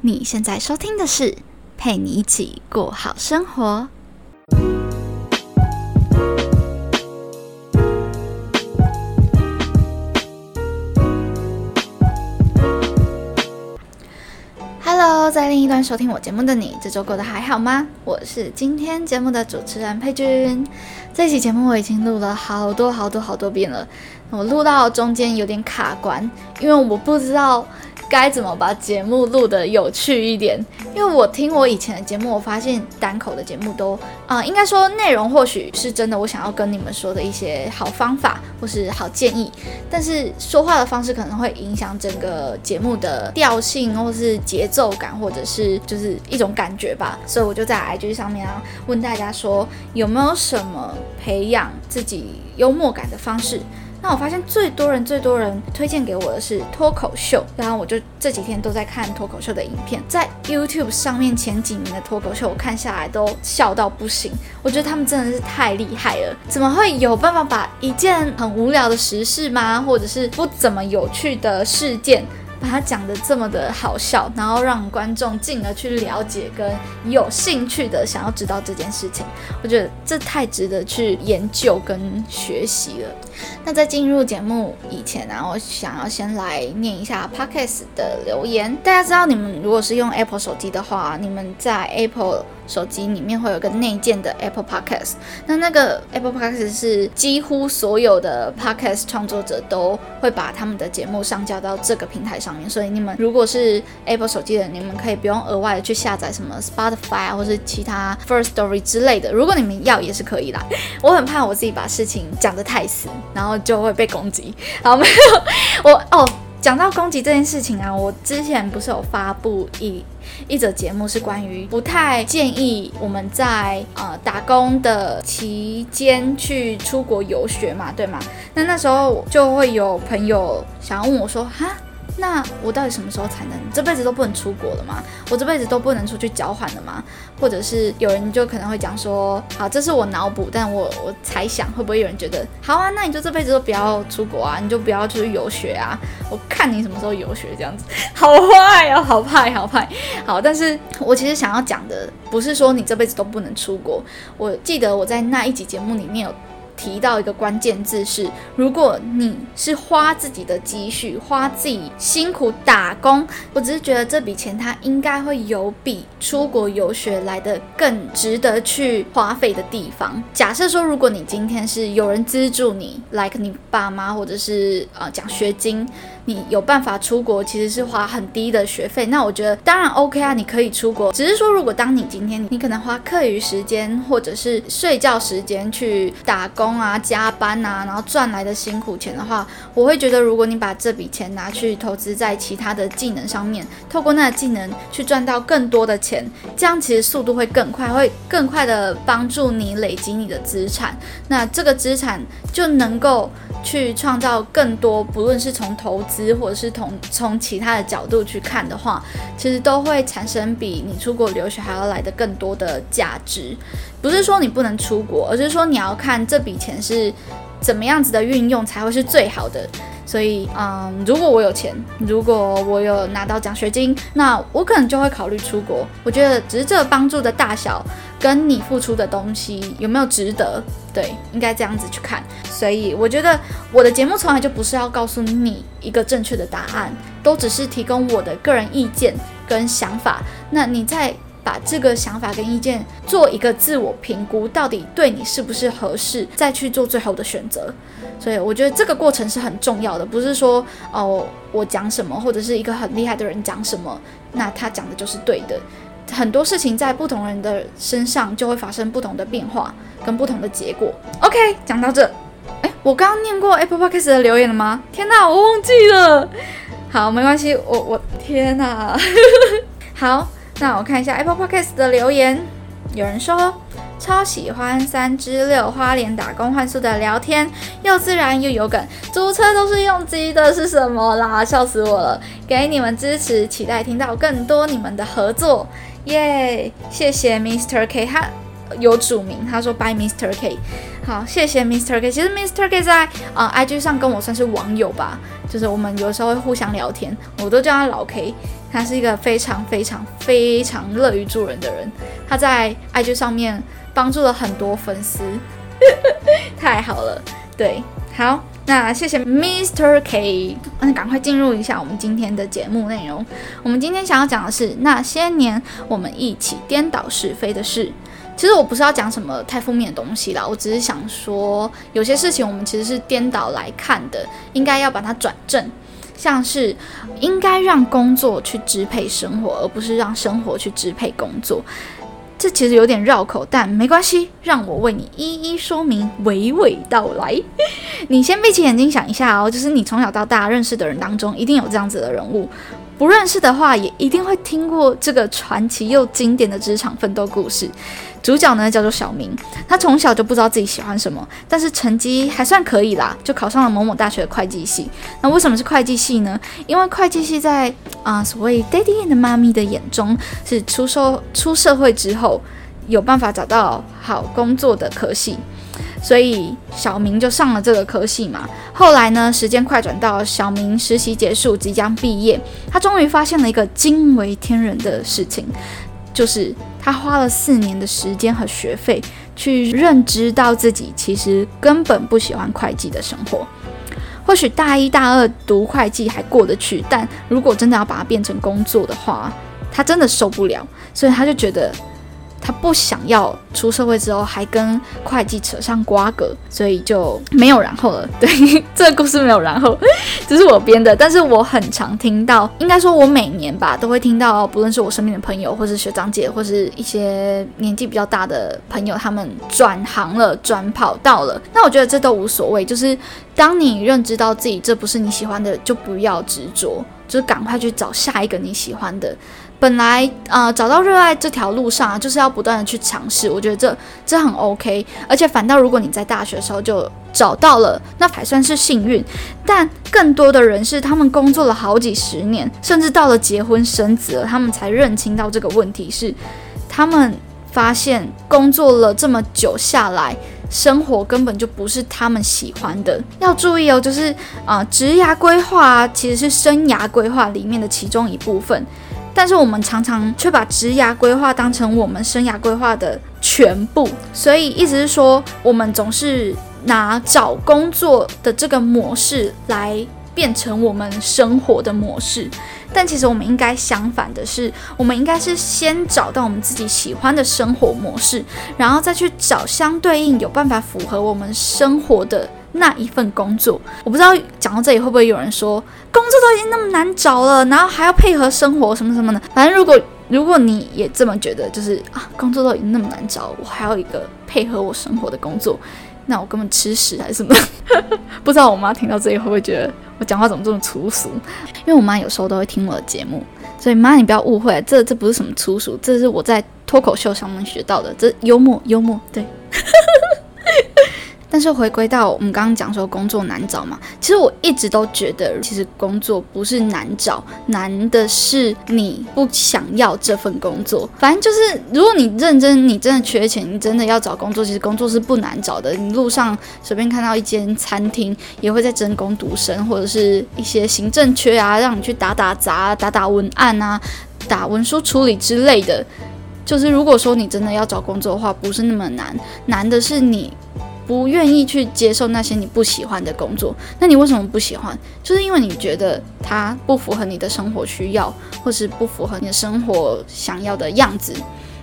你现在收听的是陪你一起过好生活。Hello，在另一端收听我节目的你，这周过得还好吗？我是今天节目的主持人佩君。这期节目我已经录了好多好多好多遍了，我录到中间有点卡关，因为我不知道。该怎么把节目录得有趣一点？因为我听我以前的节目，我发现单口的节目都啊，应该说内容或许是真的，我想要跟你们说的一些好方法或是好建议，但是说话的方式可能会影响整个节目的调性或是节奏感，或者是就是一种感觉吧。所以我就在 IG 上面啊问大家说，有没有什么培养自己幽默感的方式？那我发现最多人最多人推荐给我的是脱口秀，然后我就这几天都在看脱口秀的影片，在 YouTube 上面前几名的脱口秀，我看下来都笑到不行。我觉得他们真的是太厉害了，怎么会有办法把一件很无聊的时事吗，或者是不怎么有趣的事件？把它讲的这么的好笑，然后让观众进而去了解跟有兴趣的想要知道这件事情，我觉得这太值得去研究跟学习了。那在进入节目以前呢，我想要先来念一下 Podcast 的留言。大家知道，你们如果是用 Apple 手机的话，你们在 Apple 手机里面会有个内建的 Apple Podcast，那那个 Apple Podcast 是几乎所有的 Podcast 创作者都会把他们的节目上架到这个平台上面，所以你们如果是 Apple 手机的，你们可以不用额外的去下载什么 Spotify 或是其他 First Story 之类的，如果你们要也是可以啦。我很怕我自己把事情讲得太死，然后就会被攻击。好，没有我哦。讲到攻击这件事情啊，我之前不是有发布一一则节目，是关于不太建议我们在呃打工的期间去出国游学嘛，对吗？那那时候就会有朋友想要问我说，哈。那我到底什么时候才能这辈子都不能出国了吗？我这辈子都不能出去交换了吗？或者是有人就可能会讲说，好，这是我脑补，但我我猜想会不会有人觉得，好啊，那你就这辈子都不要出国啊，你就不要出去游学啊，我看你什么时候游学这样子，好坏哦，好派好派，好，但是我其实想要讲的不是说你这辈子都不能出国，我记得我在那一集节目里面有。提到一个关键字是，如果你是花自己的积蓄，花自己辛苦打工，我只是觉得这笔钱它应该会有比出国游学来的更值得去花费的地方。假设说，如果你今天是有人资助你，like 你爸妈或者是呃奖学金。你有办法出国，其实是花很低的学费。那我觉得当然 OK 啊，你可以出国。只是说，如果当你今天你可能花课余时间或者是睡觉时间去打工啊、加班啊，然后赚来的辛苦钱的话，我会觉得，如果你把这笔钱拿去投资在其他的技能上面，透过那个技能去赚到更多的钱，这样其实速度会更快，会更快的帮助你累积你的资产。那这个资产就能够去创造更多，不论是从投资。或者是从从其他的角度去看的话，其实都会产生比你出国留学还要来的更多的价值。不是说你不能出国，而是说你要看这笔钱是怎么样子的运用才会是最好的。所以，嗯，如果我有钱，如果我有拿到奖学金，那我可能就会考虑出国。我觉得只是这个帮助的大小跟你付出的东西有没有值得，对，应该这样子去看。所以，我觉得我的节目从来就不是要告诉你一个正确的答案，都只是提供我的个人意见跟想法。那你在。把这个想法跟意见做一个自我评估，到底对你是不是合适，再去做最后的选择。所以我觉得这个过程是很重要的，不是说哦我讲什么，或者是一个很厉害的人讲什么，那他讲的就是对的。很多事情在不同人的身上就会发生不同的变化跟不同的结果。OK，讲到这，哎，我刚刚念过 Apple Podcast 的留言了吗？天哪，我忘记了。好，没关系，我我天哪，好。那我看一下 Apple Podcast 的留言，有人说超喜欢三之六花莲打工换宿的聊天，又自然又有梗，租车都是用机的，是什么啦？笑死我了！给你们支持，期待听到更多你们的合作，耶！谢谢 Mr K，他有署名，他说 By Mr K，好，谢谢 Mr K。其实 Mr K 在啊 IG 上跟我算是网友吧，就是我们有时候会互相聊天，我都叫他老 K。他是一个非常非常非常乐于助人的人。他在 IG 上面帮助了很多粉丝，太好了。对，好，那谢谢 Mr. K。那赶快进入一下我们今天的节目内容。我们今天想要讲的是那些年我们一起颠倒是非的事。其实我不是要讲什么太负面的东西啦，我只是想说，有些事情我们其实是颠倒来看的，应该要把它转正。像是应该让工作去支配生活，而不是让生活去支配工作。这其实有点绕口，但没关系，让我为你一一说明，娓娓道来。你先闭起眼睛想一下哦，就是你从小到大认识的人当中，一定有这样子的人物。不认识的话，也一定会听过这个传奇又经典的职场奋斗故事。主角呢叫做小明，他从小就不知道自己喜欢什么，但是成绩还算可以啦，就考上了某某大学的会计系。那为什么是会计系呢？因为会计系在啊所谓 daddy and 妈咪的眼中，是出社出社会之后有办法找到好工作的科系。所以小明就上了这个科系嘛。后来呢，时间快转到小明实习结束，即将毕业，他终于发现了一个惊为天人的事情，就是他花了四年的时间和学费去认知到自己其实根本不喜欢会计的生活。或许大一大二读会计还过得去，但如果真的要把它变成工作的话，他真的受不了。所以他就觉得。他不想要出社会之后还跟会计扯上瓜葛，所以就没有然后了。对，这个故事没有然后，这是我编的。但是我很常听到，应该说我每年吧都会听到，不论是我身边的朋友，或是学长姐，或是一些年纪比较大的朋友，他们转行了、转跑道了。那我觉得这都无所谓，就是当你认知到自己这不是你喜欢的，就不要执着，就是赶快去找下一个你喜欢的。本来啊，找到热爱这条路上啊，就是要不断的去尝试。我觉得这这很 OK，而且反倒如果你在大学的时候就找到了，那还算是幸运。但更多的人是他们工作了好几十年，甚至到了结婚生子了，他们才认清到这个问题是，他们发现工作了这么久下来，生活根本就不是他们喜欢的。要注意哦，就是啊，职涯规划其实是生涯规划里面的其中一部分。但是我们常常却把职涯规划当成我们生涯规划的全部，所以意思是说，我们总是拿找工作的这个模式来变成我们生活的模式。但其实我们应该相反的是，我们应该是先找到我们自己喜欢的生活模式，然后再去找相对应有办法符合我们生活的。那一份工作，我不知道讲到这里会不会有人说，工作都已经那么难找了，然后还要配合生活什么什么的。反正如果如果你也这么觉得，就是啊，工作都已经那么难找，我还要一个配合我生活的工作，那我根本吃屎还是什么？不知道我妈听到这里会不会觉得我讲话怎么这么粗俗？因为我妈有时候都会听我的节目，所以妈你不要误会，这这不是什么粗俗，这是我在脱口秀上面学到的，这幽默幽默，对。但是回归到我们刚刚讲说工作难找嘛，其实我一直都觉得，其实工作不是难找，难的是你不想要这份工作。反正就是，如果你认真，你真的缺钱，你真的要找工作，其实工作是不难找的。你路上随便看到一间餐厅，也会在争工读生，或者是一些行政缺啊，让你去打打杂、打打文案啊、打文书处理之类的。就是如果说你真的要找工作的话，不是那么难，难的是你。不愿意去接受那些你不喜欢的工作，那你为什么不喜欢？就是因为你觉得它不符合你的生活需要，或是不符合你的生活想要的样子。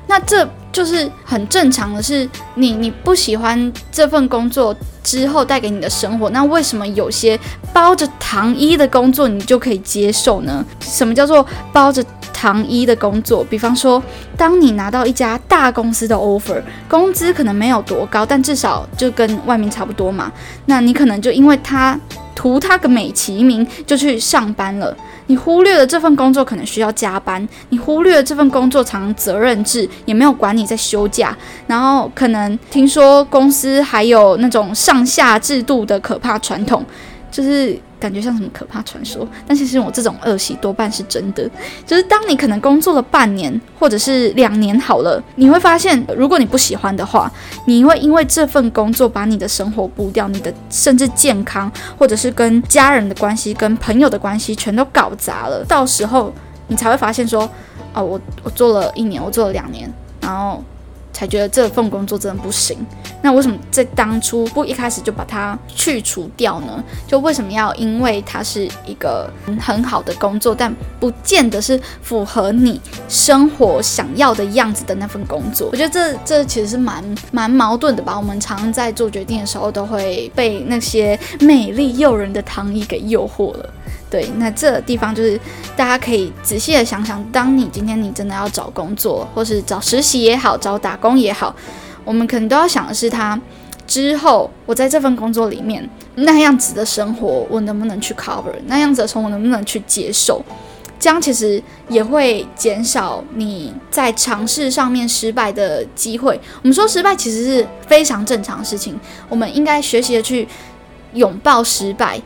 那这就是很正常的，是你你不喜欢这份工作之后带给你的生活。那为什么有些包着糖衣的工作你就可以接受呢？什么叫做包着？糖衣的工作，比方说，当你拿到一家大公司的 offer，工资可能没有多高，但至少就跟外面差不多嘛。那你可能就因为他图他个美其名就去上班了，你忽略了这份工作可能需要加班，你忽略了这份工作常责任制，也没有管你在休假，然后可能听说公司还有那种上下制度的可怕传统，就是。感觉像什么可怕传说，但其实我这种恶习多半是真的。就是当你可能工作了半年或者是两年好了，你会发现，如果你不喜欢的话，你会因为这份工作把你的生活步调、你的甚至健康，或者是跟家人的关系、跟朋友的关系全都搞砸了。到时候你才会发现说，哦，我我做了一年，我做了两年，然后。才觉得这份工作真的不行。那为什么在当初不一开始就把它去除掉呢？就为什么要因为它是一个很好的工作，但不见得是符合你生活想要的样子的那份工作？我觉得这这其实是蛮蛮矛盾的吧。我们常常在做决定的时候，都会被那些美丽诱人的糖衣给诱惑了。对，那这地方就是大家可以仔细的想想，当你今天你真的要找工作，或是找实习也好，找打工也好，我们可能都要想的是，他之后我在这份工作里面那样子的生活，我能不能去 cover？那样子的生活能不能去接受？这样其实也会减少你在尝试上面失败的机会。我们说失败其实是非常正常的事情，我们应该学习的去拥抱失败。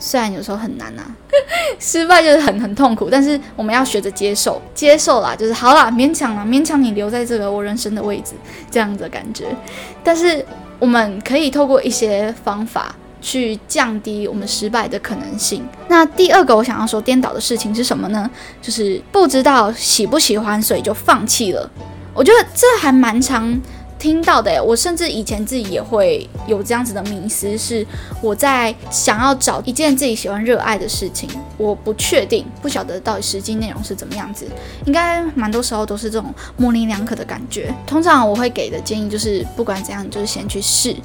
虽然有时候很难呐，失败就是很很痛苦，但是我们要学着接受，接受啦，就是好啦，勉强啦，勉强你留在这个我人生的位置，这样的感觉。但是我们可以透过一些方法去降低我们失败的可能性。那第二个我想要说颠倒的事情是什么呢？就是不知道喜不喜欢，所以就放弃了。我觉得这还蛮常。听到的，我甚至以前自己也会有这样子的迷思，是我在想要找一件自己喜欢、热爱的事情，我不确定，不晓得到底实际内容是怎么样子，应该蛮多时候都是这种模棱两可的感觉。通常我会给的建议就是，不管怎样，你就是先去试，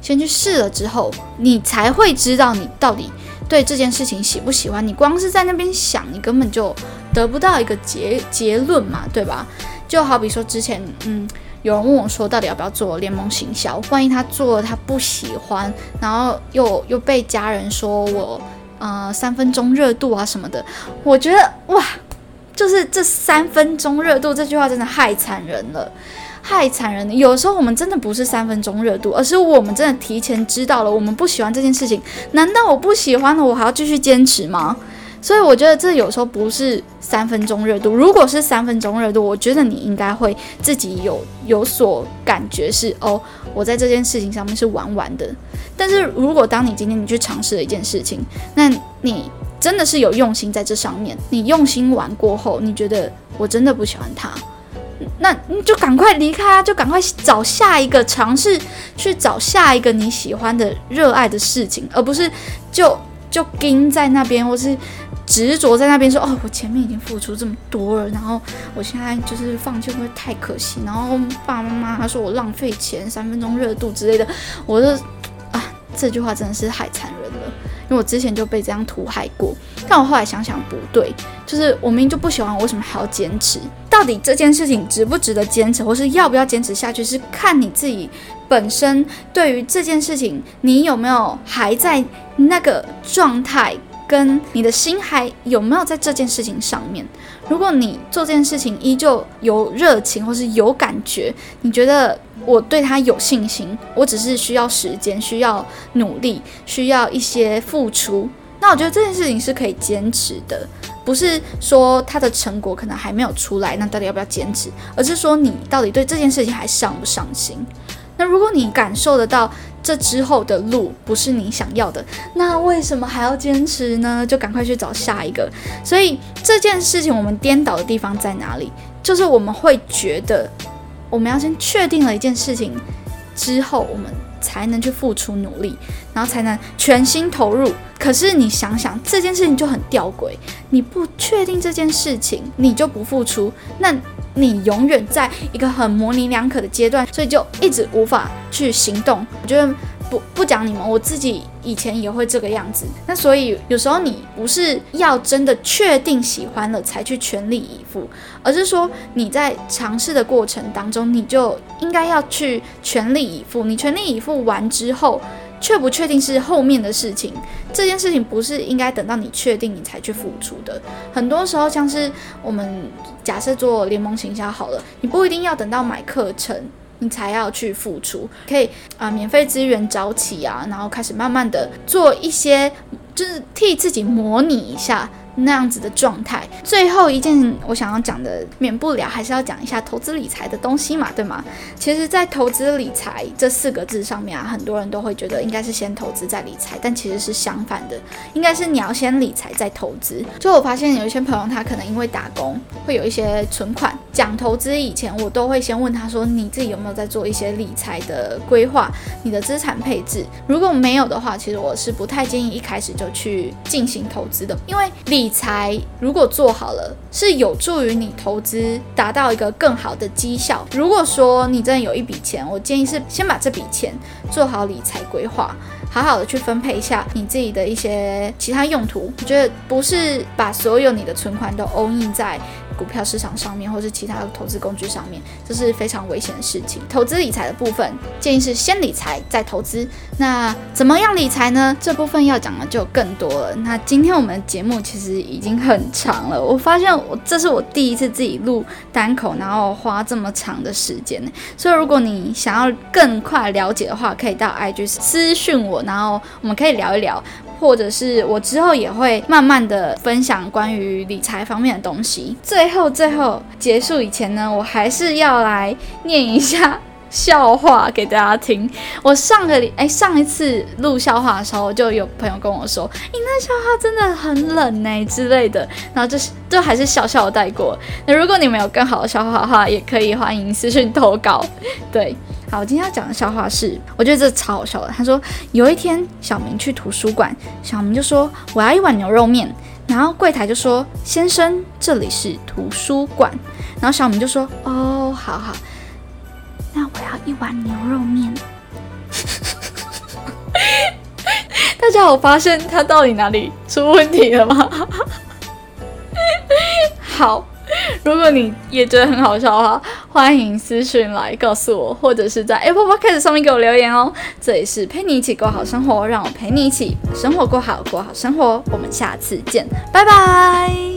先去试了之后，你才会知道你到底对这件事情喜不喜欢。你光是在那边想，你根本就得不到一个结结论嘛，对吧？就好比说之前，嗯。有人问我说，到底要不要做联盟行销？万一他做了他不喜欢，然后又又被家人说我呃三分钟热度啊什么的，我觉得哇，就是这三分钟热度这句话真的害惨人了，太惨人了。有时候我们真的不是三分钟热度，而是我们真的提前知道了我们不喜欢这件事情。难道我不喜欢了，我还要继续坚持吗？所以我觉得这有时候不是三分钟热度。如果是三分钟热度，我觉得你应该会自己有有所感觉，是哦，我在这件事情上面是玩玩的。但是如果当你今天你去尝试了一件事情，那你真的是有用心在这上面，你用心玩过后，你觉得我真的不喜欢它，那你就赶快离开啊，就赶快找下一个尝试，去找下一个你喜欢的、热爱的事情，而不是就就盯在那边，或是。执着在那边说哦，我前面已经付出这么多了，然后我现在就是放弃会不会太可惜？然后爸爸妈妈他说我浪费钱，三分钟热度之类的，我就啊，这句话真的是太残忍了，因为我之前就被这样涂害过。但我后来想想不对，就是我明明就不喜欢，我为什么还要坚持？到底这件事情值不值得坚持，或是要不要坚持下去，是看你自己本身对于这件事情，你有没有还在那个状态。跟你的心还有没有在这件事情上面？如果你做这件事情依旧有热情或是有感觉，你觉得我对他有信心，我只是需要时间、需要努力、需要一些付出，那我觉得这件事情是可以坚持的。不是说他的成果可能还没有出来，那到底要不要坚持？而是说你到底对这件事情还上不上心？那如果你感受得到。这之后的路不是你想要的，那为什么还要坚持呢？就赶快去找下一个。所以这件事情我们颠倒的地方在哪里？就是我们会觉得，我们要先确定了一件事情之后，我们才能去付出努力，然后才能全心投入。可是你想想，这件事情就很吊诡，你不确定这件事情，你就不付出，那。你永远在一个很模棱两可的阶段，所以就一直无法去行动。我觉得不不讲你们，我自己以前也会这个样子。那所以有时候你不是要真的确定喜欢了才去全力以赴，而是说你在尝试的过程当中，你就应该要去全力以赴。你全力以赴完之后。确不确定是后面的事情，这件事情不是应该等到你确定你才去付出的。很多时候，像是我们假设做联盟行销好了，你不一定要等到买课程你才要去付出，可以啊，免费资源找起啊，然后开始慢慢的做一些，就是替自己模拟一下那样子的状态。最后一件我想要讲的，免不了还是要讲一下投资理财的东西嘛，对吗？其实，在投资理财这四个字上面啊，很多人都会觉得应该是先投资再理财，但其实是相反的，应该是你要先理财再投资。就我发现有一些朋友，他可能因为打工会有一些存款，讲投资以前，我都会先问他说，你自己有没有在做一些理财的规划，你的资产配置？如果没有的话，其实我是不太建议一开始就去进行投资的，因为理财如果做好了，是有助于你投资达到一个更好的绩效。如果说你真的有一笔钱，我建议是先把这笔钱做好理财规划，好好的去分配一下你自己的一些其他用途。我觉得不是把所有你的存款都 all in 在。股票市场上面，或是其他投资工具上面，这是非常危险的事情。投资理财的部分，建议是先理财再投资。那怎么样理财呢？这部分要讲的就更多了。那今天我们的节目其实已经很长了，我发现我这是我第一次自己录单口，然后花这么长的时间。所以如果你想要更快了解的话，可以到 IG 私讯我，然后我们可以聊一聊。或者是我之后也会慢慢的分享关于理财方面的东西。最后，最后结束以前呢，我还是要来念一下笑话给大家听。我上个礼哎上一次录笑话的时候，就有朋友跟我说：“你那笑话真的很冷呢之类的。”然后就是就还是笑笑带过。那如果你们有更好的笑话的话，也可以欢迎私信投稿。对。好，我今天要讲的笑话是，我觉得这超好笑的。他说，有一天小明去图书馆，小明就说我要一碗牛肉面，然后柜台就说先生，这里是图书馆。然后小明就说哦，好好，那我要一碗牛肉面。大家有发现他到底哪里出问题了吗？好。如果你也觉得很好笑的话，欢迎私讯来告诉我，或者是在 Apple Podcast 上面给我留言哦。这里是陪你一起过好生活，让我陪你一起生活过好，过好生活。我们下次见，拜拜。